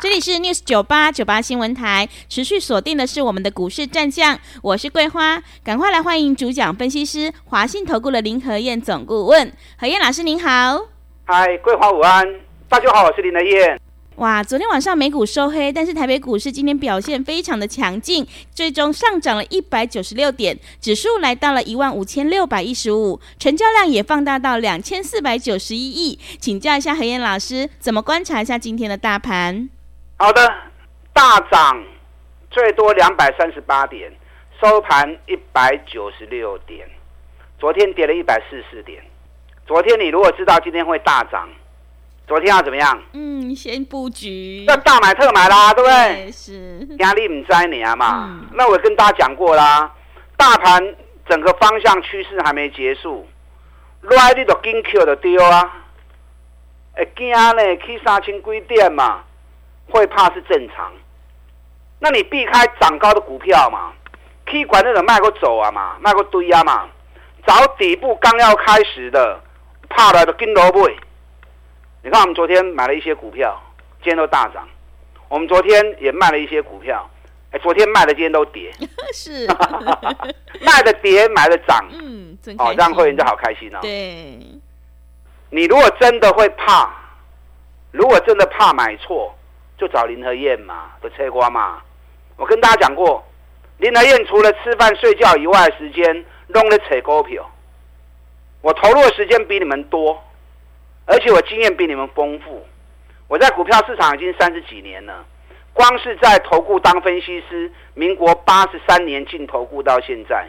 这里是 News 九八九八新闻台，持续锁定的是我们的股市战将，我是桂花，赶快来欢迎主讲分析师华信投顾的林和燕总顾问，何燕老师您好。嗨，桂花午安，大家好，我是林和燕。哇，昨天晚上美股收黑，但是台北股市今天表现非常的强劲，最终上涨了一百九十六点，指数来到了一万五千六百一十五，成交量也放大到两千四百九十一亿。请教一下何燕老师，怎么观察一下今天的大盘？好的，大涨最多两百三十八点，收盘一百九十六点。昨天跌了一百四十四点。昨天你如果知道今天会大涨，昨天要怎么样？嗯，先布局。那大买特买啦，对不对？对是。压力唔在你啊嘛。嗯、那我跟大家讲过啦，大盘整个方向趋势还没结束，来你就紧 Q 就丢啊。哎，惊呢，去三千几点嘛。会怕是正常，那你避开涨高的股票嘛？可以管那种卖过走啊嘛，卖过堆啊嘛，找底部刚要开始的，怕了的跟头不？你看我们昨天买了一些股票，今天都大涨。我们昨天也卖了一些股票，哎，昨天卖的今天都跌。是，卖的跌，买的涨。嗯，哦，让会员就好开心哦。对，你如果真的会怕，如果真的怕买错。就找林和燕嘛，的车瓜嘛。我跟大家讲过，林和燕除了吃饭睡觉以外时间，弄了扯股票。我投入的时间比你们多，而且我经验比你们丰富。我在股票市场已经三十几年了，光是在投顾当分析师，民国八十三年进投顾到现在，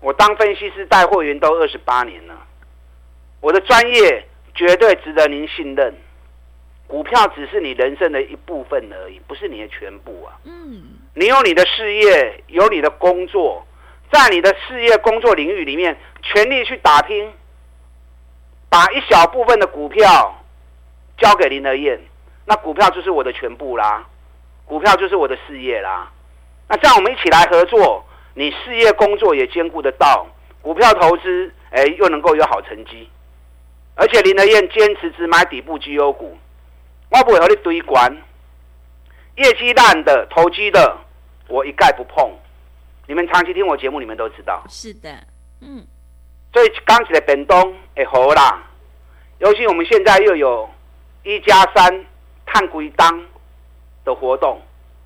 我当分析师带会员都二十八年了。我的专业绝对值得您信任。股票只是你人生的一部分而已，不是你的全部啊。嗯，你有你的事业，有你的工作，在你的事业工作领域里面，全力去打拼，把一小部分的股票交给林德燕，那股票就是我的全部啦，股票就是我的事业啦。那这样我们一起来合作，你事业工作也兼顾得到，股票投资哎又能够有好成绩，而且林德燕坚持只买底部绩优股。我不会和你堆关，业绩烂的、投机的，我一概不碰。你们长期听我节目，你们都知道。是的，嗯。所以刚起来变动会好啦，尤其我们现在又有一加三碳归当的活动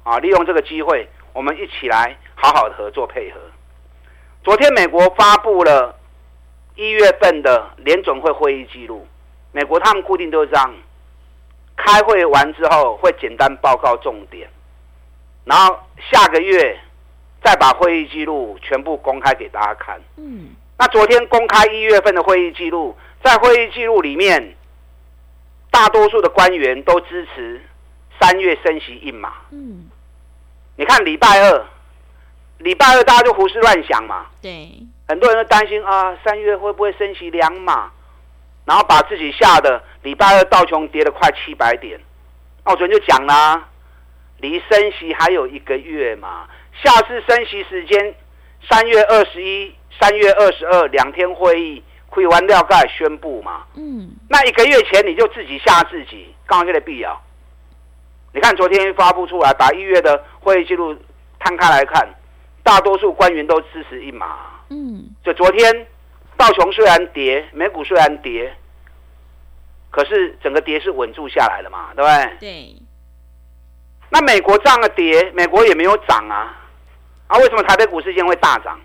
啊，利用这个机会，我们一起来好好的合作配合。昨天美国发布了一月份的联准会会议记录，美国他们固定都是这样。开会完之后会简单报告重点，然后下个月再把会议记录全部公开给大家看。嗯，那昨天公开一月份的会议记录，在会议记录里面，大多数的官员都支持三月升息一码。嗯，你看礼拜二，礼拜二大家就胡思乱想嘛。对，很多人都担心啊，三月会不会升息两码？然后把自己吓得礼拜二道琼跌了快七百点，那我昨天就讲啦，离升息还有一个月嘛，下次升息时间三月二十一、三月二十二两天会议会完料盖宣布嘛。嗯，那一个月前你就自己吓自己，刚好就得必要。你看昨天发布出来，把一月的会议记录摊开来看，大多数官员都支持一码。嗯，就昨天。道琼虽然跌，美股虽然跌，可是整个跌是稳住下来了嘛，对不对？对。那美国这样的跌，美国也没有涨啊，啊，为什么台北股市今天会大涨？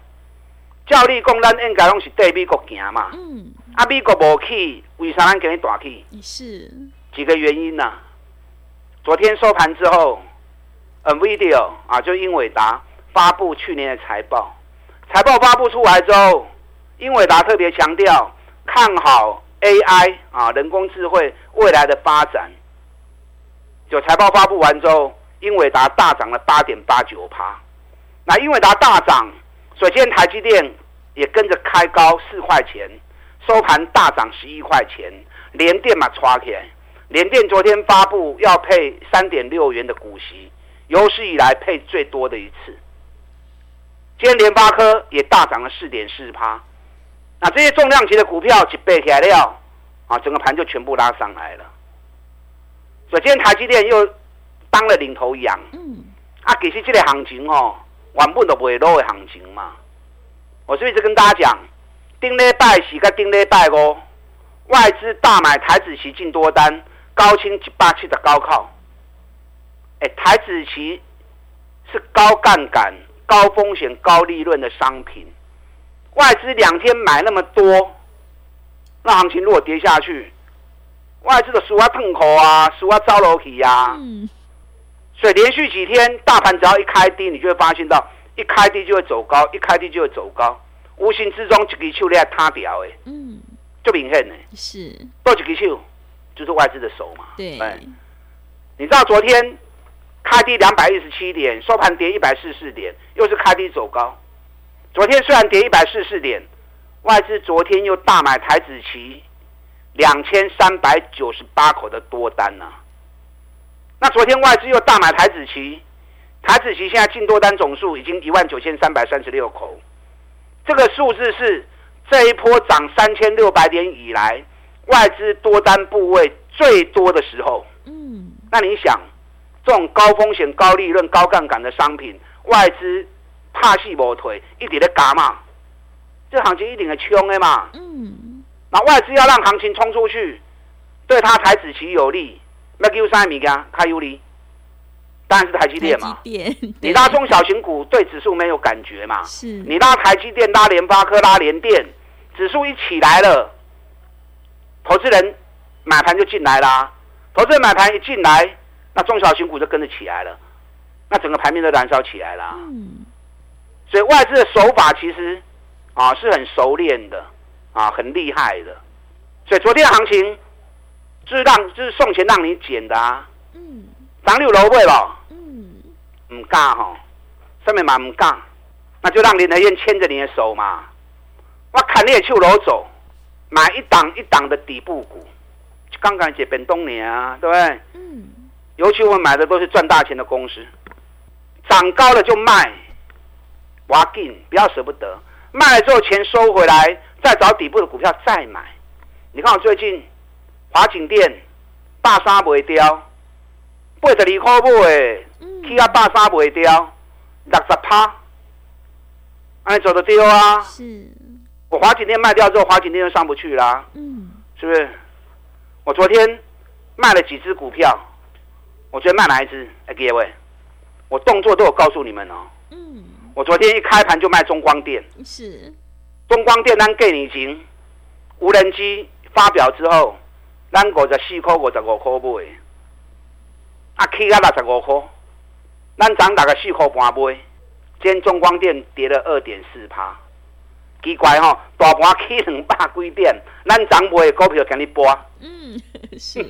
照理讲，咱应该拢是对美国行嘛。嗯。啊，美国无去，为啥咱给你大去？是。几个原因呢、啊？昨天收盘之后，NVIDIA 啊，就英伟达发布去年的财报，财报发布出来之后。英伟达特别强调看好 AI 啊，人工智慧未来的发展。就财报发布完之后，英伟达大涨了八点八九趴。那英伟达大涨，所以今天台积电也跟着开高四块钱，收盘大涨十一块钱。联电嘛，刷起来，联电昨天发布要配三点六元的股息，有史以来配最多的一次。今天联发科也大涨了四点四趴。那这些重量级的股票一背起来了，啊，整个盘就全部拉上来了。所以今天台积电又当了领头羊。嗯。啊，其实这个行情哦，原本都不会落的行情嘛。我是不是跟大家讲，顶礼拜四跟顶礼拜五，外资大买台子期进多单，高清一百七的高考。哎，台子期是高杠杆、高风险、高利润的商品。外资两天买那么多，那行情如果跌下去，外资的输啊痛口啊，输啊糟楼体呀。嗯。所以连续几天大盘只要一开低，你就会发现到一开低就会走高，一开低就会走高，无形之中一支手你还塌掉哎。嗯。就明显呢。是。多一支手，就是外资的手嘛。对。你知道昨天开低两百一十七点，收盘跌一百四十四点，又是开低走高。昨天虽然跌一百四十四点，外资昨天又大买台子期两千三百九十八口的多单呢、啊。那昨天外资又大买台子期，台子期现在净多单总数已经一万九千三百三十六口，这个数字是这一波涨三千六百点以来外资多单部位最多的时候。嗯，那你想，这种高风险、高利润、高杠杆的商品，外资。怕死无退，一直咧加嘛，这行情一定会冲的嘛。嗯，那外资要让行情冲出去，对他台指期有利，那叫啥物件？它有利，当然是台积电嘛。电你拉中小型股对指数没有感觉嘛？是。你拉台积电、拉联发科、拉联电，指数一起来了，投资人买盘就进来啦。投资人买盘一进来，那中小型股就跟着起来了，那整个盘面都燃烧起来了。嗯。所以外资的手法其实啊是很熟练的啊，很厉害的。所以昨天的行情就是让就是送钱让你捡的啊。嗯。涨六楼会了。嗯。唔干哈，上面嘛唔干，那就让林和彦牵着你的手嘛。我砍你也去楼走，买一档一档的底部股，刚刚解本东年啊，对不对？嗯。尤其我们买的都是赚大钱的公司，涨高了就卖。挖进，不要舍不得，卖了之后钱收回来，再找底部的股票再买。你看我最近华景店大杀不会掉，八十二块五诶，起啊大杀不会掉，六十趴，哎走得丢啊！是，我华景店卖掉之后，华景店就上不去啦。嗯，是不是？我昨天卖了几只股票，我昨天卖哪一只？哎，各位，我动作都有告诉你们哦。嗯。我昨天一开盘就卖中光电，是。中光电咱给你钱，无人机发表之后，咱五十四块五十五块买，啊起啊六十五块，咱涨大概四块半买，今天中光电跌了二点四趴，奇怪吼、哦，大盘起两百几点，咱涨买的股票给你播，嗯，是，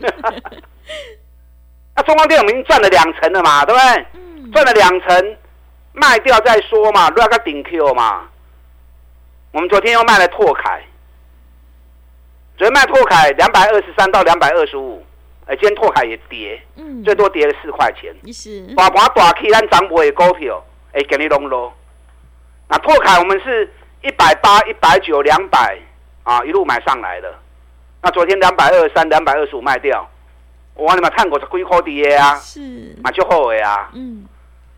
那 中光电我们已经赚了两成了嘛，对不对？嗯，赚了两成。卖掉再说嘛，不要个顶 Q 嘛。我们昨天又卖了拓凯，昨天卖拓凯两百二十三到两百二十五，哎，今天拓凯也跌，嗯，最多跌了四块钱。是，把把大 K 咱涨不的股票，哎，给你弄咯。那拓凯我们是一百八、一百九、两百啊，一路买上来的。那昨天两百二十三、两百二十五卖掉，我你们看过是几块跌啊？是，买就好的啊。嗯。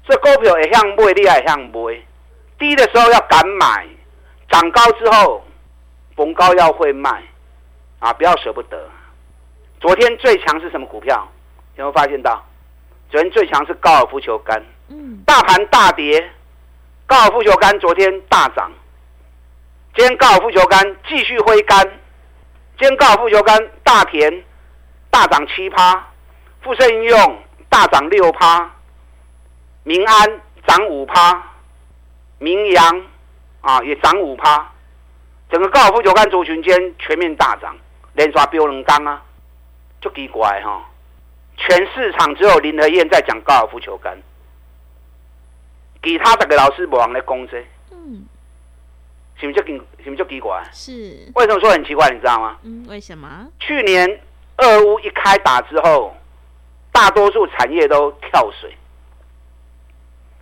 这股票也像买，你也向买。低的时候要敢买，涨高之后逢高要会卖，啊，不要舍不得。昨天最强是什么股票？有没有发现到？昨天最强是高尔夫球杆。嗯。大盘大跌，高尔夫球杆昨天大涨。今天高尔夫球杆继续挥杆。今天高尔夫球杆大田大涨七趴，富盛应用大涨六趴。民安涨五趴，明阳啊也涨五趴，整个高尔夫球杆族群间全面大涨，连刷飙两缸啊，就奇怪哈！全市场只有林和燕在讲高尔夫球杆，其他这个老师无人来讲这。嗯，是不是就奇，是不是就奇怪？是。为什么说很奇怪？你知道吗？嗯，为什么？去年俄乌一开打之后，大多数产业都跳水，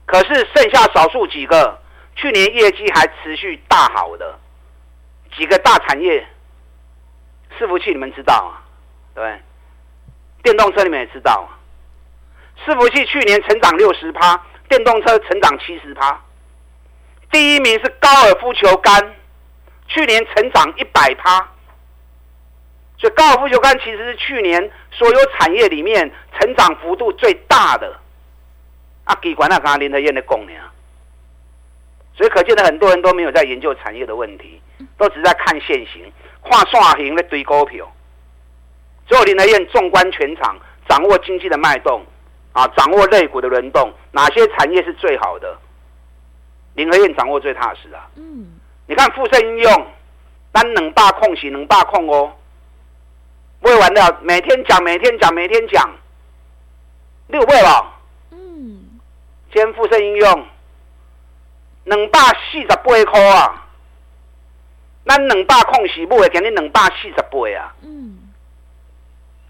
可是剩下少数几个去年业绩还持续大好的几个大产业，伺服器你们知道啊？对，电动车你们也知道啊。伺服器去年成长六十趴，电动车成长七十趴。第一名是高尔夫球杆，去年成长一百趴。所以高尔夫球杆其实是去年所有产业里面成长幅度最大的。啊，机关那刚刚林德彦的供呢？所以可见的很多人都没有在研究产业的问题，都只是在看现行，看线型的堆股票。只有林德燕纵观全场，掌握经济的脉动。啊，掌握类股的轮动，哪些产业是最好的？林和燕掌握最踏实啊。嗯，你看富盛应用，单能霸控洗能霸控哦，不会玩掉，每天讲，每天讲，每天讲，六倍了。嗯，今天富盛应用，冷霸四十八块啊，单冷霸控洗不会给你冷霸四十八啊。嗯，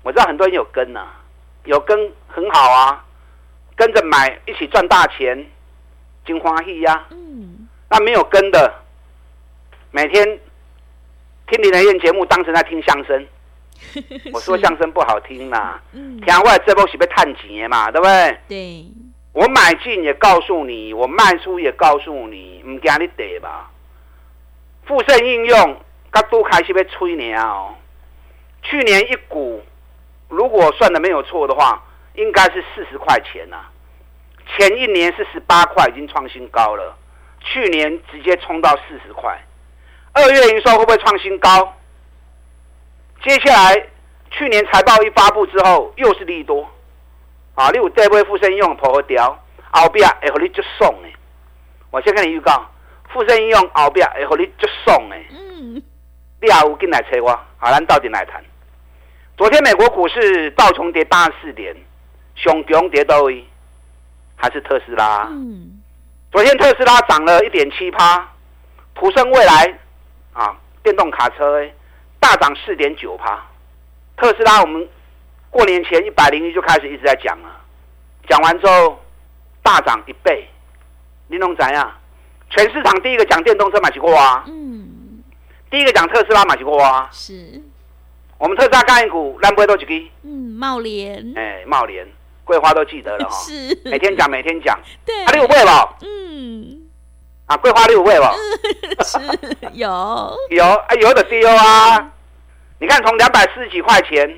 我知道很多人有跟呐、啊。有跟很好啊，跟着买一起赚大钱，金花喜呀。嗯，那没有跟的，每天听林和彦节目当成在听相声。我说相声不好听啦，嗯，听我这波是被探钱嘛，对不对？对。我买进也告诉你，我卖出也告诉你，唔惊你跌吧。富盛应用，刚都开始被吹年哦，去年一股。如果算的没有错的话，应该是四十块钱呐、前一年是十八块，已经创新高了。去年直接冲到四十块。二月营收会不会创新高？接下来，去年财报一发布之后，又是利多。啊，你有对不对？富盛应用破掉，后边会和你就送诶。我先跟你预告，富盛应用后边会和你就送诶。嗯。你也有进来找我，好，咱到底来谈。昨天美国股市道琼跌八十四点，熊熊跌到位，还是特斯拉。嗯，昨天特斯拉涨了一点七趴，普胜未来啊，电动卡车大涨四点九趴。特斯拉我们过年前一百零一就开始一直在讲了，讲完之后大涨一倍，你弄怎样？全市场第一个讲电动车买起过啊？嗯，第一个讲特斯拉买起过啊？是。我们特斯拉概念股，烂不会都几个？嗯，茂联。哎，茂联，桂花都记得了哈。是。每天讲，每天讲。对。啊，你有买不？嗯。啊，桂花你有买不？是有。有啊，有的丢啊！你看，从两百四十几块钱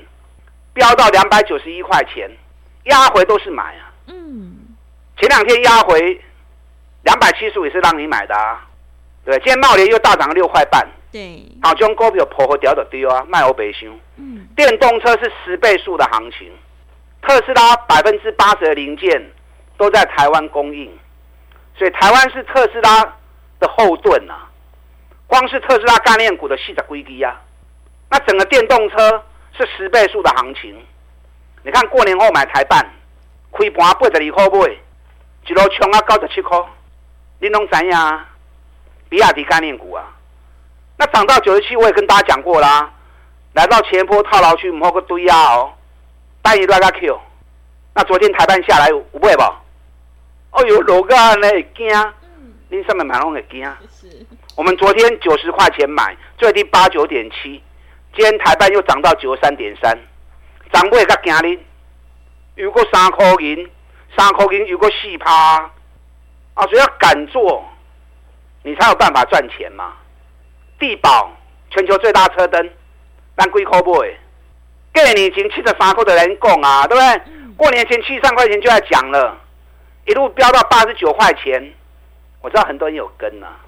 飙到两百九十一块钱，压回都是买啊。嗯。前两天压回两百七十五也是让你买的啊。对，今天茂联又大涨了六块半。对，好，将股票破和掉的丢啊，卖欧北箱。嗯，电动车是十倍数的行情，特斯拉百分之八十的零件都在台湾供应，所以台湾是特斯拉的后盾呐、啊。光是特斯拉概念股的细则规低啊，那整个电动车是十倍数的行情。你看过年后买台办，开盘八十二块买，一路冲啊九十七块，你拢知影？比亚迪概念股啊。那涨到九十七，我也跟大家讲过啦、啊。来到前坡套牢区，摸个堆压哦，单一拉个 Q。那昨天台半下来有买不？哦哟，楼价呢会惊，你上面买拢会惊。我们昨天九十块钱买，最低八九点七，今天台半又涨到九十三点三，涨不会较惊你。如果三块银，三块银如果四趴，啊，所以要敢做，你才有办法赚钱嘛。地保全球最大车灯，但贵可不诶？过年前七十三块的人讲啊，对不对？过年前七十三块钱就在讲了，一路飙到八十九块钱。我知道很多人有跟呐、啊，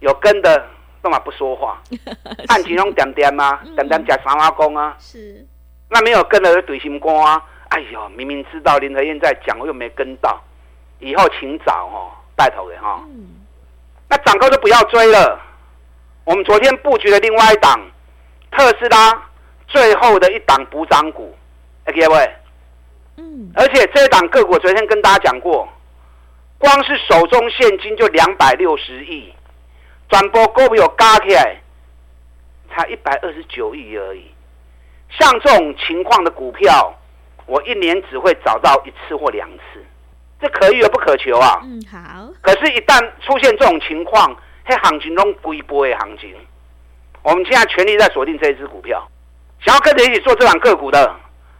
有跟的干嘛不说话？按其中点点啊？点点加三瓦工啊？是。那没有跟的就怼心肝啊！哎呦，明明知道林和燕在讲，我又没跟到，以后请早哦，带头的哈。嗯、那涨高就不要追了。我们昨天布局的另外一档特斯拉最后的一档补涨股，OK 不？嗯。而且这一档个股昨天跟大家讲过，光是手中现金就两百六十亿，转播股票加起来才一百二十九亿而已。像这种情况的股票，我一年只会找到一次或两次，这可遇而不可求啊。嗯，好。可是，一旦出现这种情况，嘿，行情中归波的行情，我们现在全力在锁定这一只股票，想要跟着一起做这档个股的，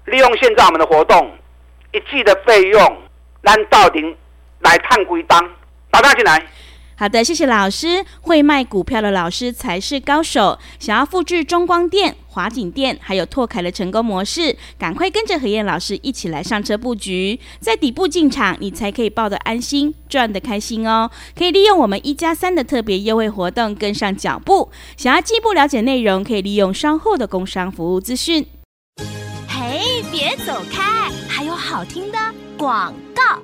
利用现在我们的活动，一季的费用，让到顶来探归档，打大进来。好的，谢谢老师。会卖股票的老师才是高手。想要复制中光电、华景电还有拓凯的成功模式，赶快跟着何燕老师一起来上车布局，在底部进场，你才可以抱得安心，赚得开心哦。可以利用我们一加三的特别优惠活动跟上脚步。想要进一步了解内容，可以利用稍后的工商服务资讯。嘿，别走开，还有好听的广告。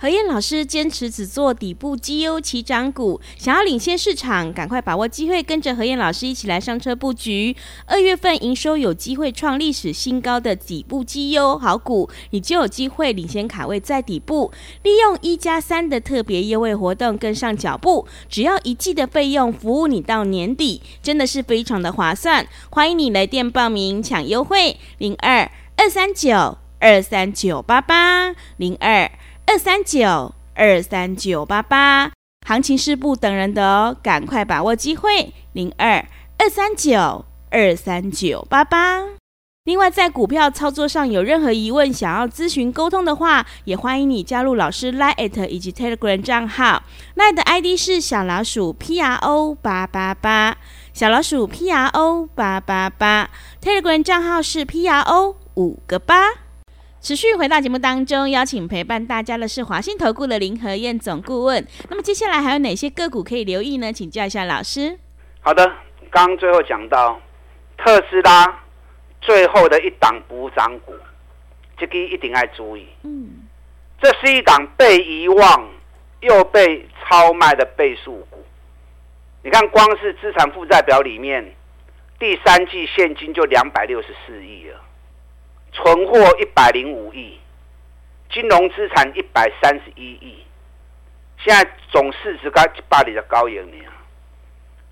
何燕老师坚持只做底部绩优起涨股，想要领先市场，赶快把握机会，跟着何燕老师一起来上车布局。二月份营收有机会创历史新高的底部绩优好股，你就有机会领先卡位在底部，利用一加三的特别优惠活动跟上脚步，只要一季的费用，服务你到年底，真的是非常的划算。欢迎你来电报名抢优惠，零二二三九二三九八八零二。二三九二三九八八，行情是不等人的哦，赶快把握机会，零二二三九二三九八八。另外，在股票操作上有任何疑问，想要咨询沟通的话，也欢迎你加入老师 Line 以及 Telegram 账号，Line 的 ID 是小老鼠 P R O 八八八，小老鼠 P R O 八八八，Telegram 账号是 P R O 五个八。持续回到节目当中，邀请陪伴大家的是华信投顾的林和燕总顾问。那么接下来还有哪些个股可以留意呢？请教一下老师。好的，刚刚最后讲到特斯拉最后的一档补涨股，这个一定要注意。嗯，这是一档被遗忘又被超卖的倍数股。你看，光是资产负债表里面，第三季现金就两百六十四亿了。存货一百零五亿，金融资产一百三十一亿，现在总市值高一百里的高盈你啊！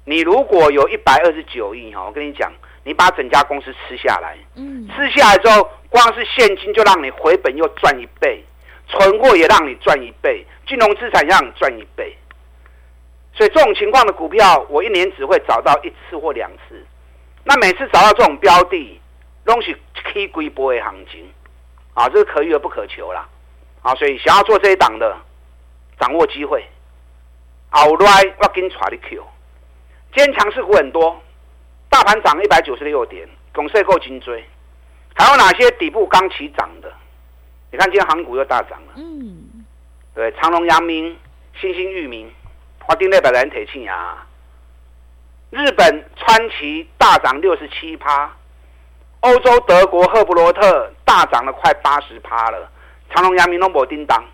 你如果有一百二十九亿哈，我跟你讲，你把整家公司吃下来，嗯，吃下来之后，光是现金就让你回本又赚一倍，存货也让你赚一倍，金融资产也让你赚一倍。所以这种情况的股票，我一年只会找到一次或两次。那每次找到这种标的，东西。低规波的行情，啊，这是可遇而不可求啦，啊，所以想要做这一档的，掌握机会。后来我跟带你去，今天强势股很多，大盘涨一百九十六点，拱势够精追。还有哪些底部刚起涨的？你看今天航股又大涨了，嗯，对，长隆、阳明、新兴、裕民，我盯那百人铁青啊。日本川崎大涨六十七趴。欧洲德国赫伯罗特大涨了快八十趴了，长隆、阳明都没叮当，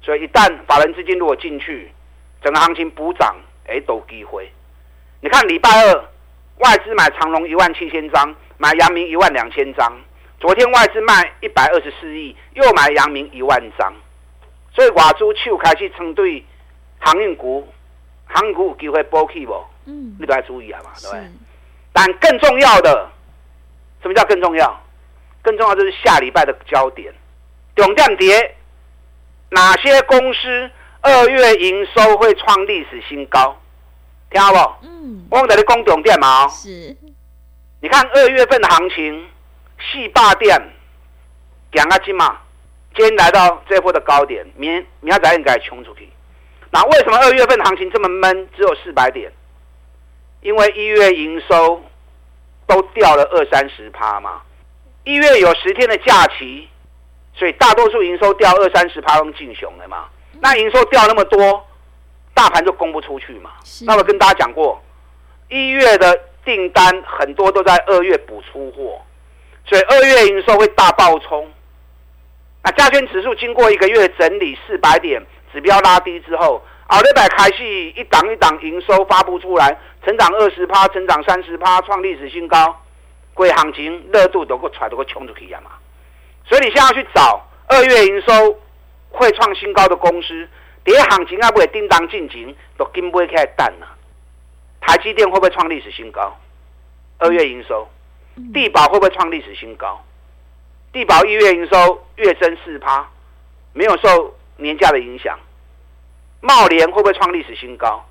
所以一旦法人资金如果进去，整个行情补涨，哎，都有机会。你看礼拜二外资买长隆一万七千张，买阳明一万两千张，昨天外资卖一百二十四亿，又买阳明一万张，所以外资就开始针对航运股，航运股有机会补起不？嗯，你都要注意啊嘛，对不对？但更重要的。什么叫更重要？更重要就是下礼拜的焦点，重点跌，哪些公司二月营收会创历史新高？听好不？嗯，我在这里讲重点嘛。是，你看二月份的行情，四百点，两个金嘛，今天来到这波的高点，明明仔应该冲出去。那为什么二月份行情这么闷，只有四百点？因为一月营收。都掉了二三十趴嘛，一月有十天的假期，所以大多数营收掉二三十趴都进熊了嘛。那营收掉那么多，大盘就供不出去嘛。那我跟大家讲过，一月的订单很多都在二月补出货，所以二月营收会大爆冲。那加权指数经过一个月整理四百点，指标拉低之后。奥利，百开始一档一档营收发布出来，成长二十趴，成长三十趴，创历史新高，贵行情热度都够踹，都够冲出去呀嘛！所以你现在要去找二月营收会创新高的公司，跌行情啊不会叮当进行，都跟不会开始淡了。台积电会不会创历史新高？二月营收，地保会不会创历史新高？地保一月营收月增四趴，没有受年假的影响。茂联会不会创历史新高？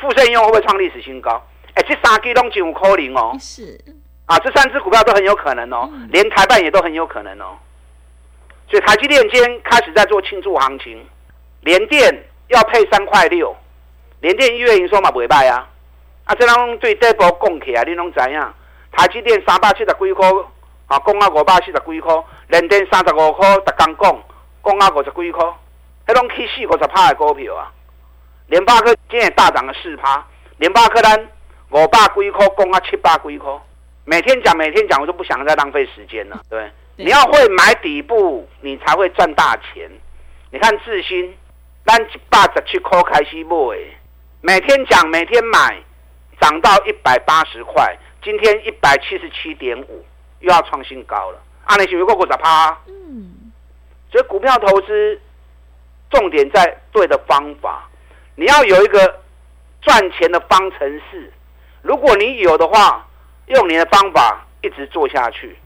富盛应用会不会创历史新高？哎，这三支都有可能哦。是啊，这三只股票都很有可能哦，连台办也都很有可能哦。所以台积电今天开始在做庆祝行情，联电要配三块六，联电一月营收嘛不会败啊。啊，这拢对这波讲起来，你拢知影？台积电三百七十几块，啊，讲啊五百四十几块，联电三十五块，逐工讲，讲啊五十几块，迄拢起四五十趴的股票啊。联发科今天也大涨了四趴，联发科单五百几块，讲啊七百几块，每天讲每天讲，我都不想再浪费时间了。对，你要会买底部，你才会赚大钱。你看智新，咱一百十七块开始买，每天讲每天买。涨到一百八十块，今天一百七十七点五，又要创新高了。啊，你是不是过十趴？嗯，所以股票投资重点在对的方法，你要有一个赚钱的方程式。如果你有的话，用你的方法一直做下去。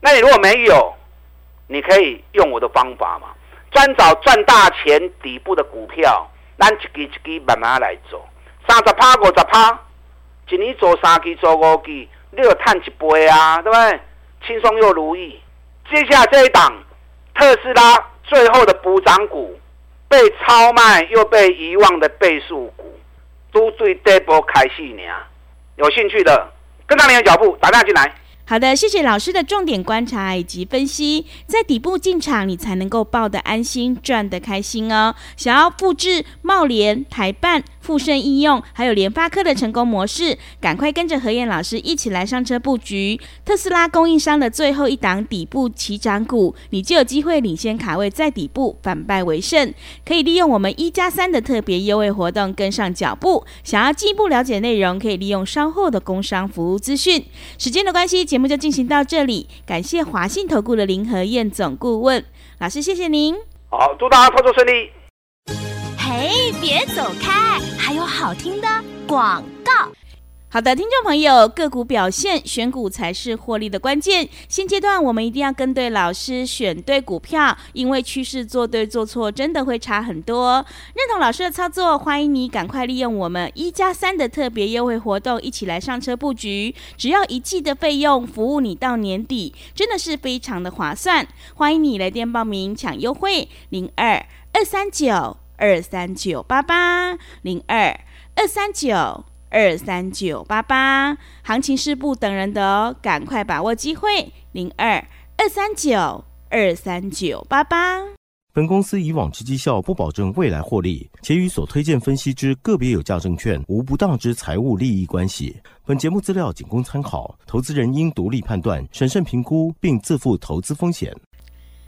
那你如果没有，你可以用我的方法嘛，专找赚大钱底部的股票，咱一支一支慢慢来做，三十趴五十趴。一年做三期做五期，你有赚一倍啊，对不对？轻松又如意。接下来这一档特斯拉最后的补涨股，被超卖又被遗忘的倍数股，都对这波开戏呢。有兴趣的跟上你的脚步，打电话进来。好的，谢谢老师的重点观察以及分析，在底部进场，你才能够抱得安心，赚得开心哦。想要复制茂联、台办、富盛应用还有联发科的成功模式，赶快跟着何燕老师一起来上车布局特斯拉供应商的最后一档底部起涨股，你就有机会领先卡位在底部，反败为胜。可以利用我们一加三的特别优惠活动跟上脚步。想要进一步了解内容，可以利用稍后的工商服务资讯。时间的关系，节目就进行到这里，感谢华信投顾的林和燕总顾问老师，谢谢您。好，祝大家操作顺利。嘿，别走开，还有好听的广告。好的，听众朋友，个股表现，选股才是获利的关键。现阶段我们一定要跟对老师，选对股票，因为趋势做对做错真的会差很多。认同老师的操作，欢迎你赶快利用我们一加三的特别优惠活动，一起来上车布局。只要一季的费用，服务你到年底，真的是非常的划算。欢迎你来电报名抢优惠，零二二三九二三九八八零二二三九。二三九八八，行情是不等人的哦，赶快把握机会，零二二三九二三九八八。本公司以往之绩效不保证未来获利，且与所推荐分析之个别有价证券无不当之财务利益关系。本节目资料仅供参考，投资人应独立判断、审慎评估，并自负投资风险。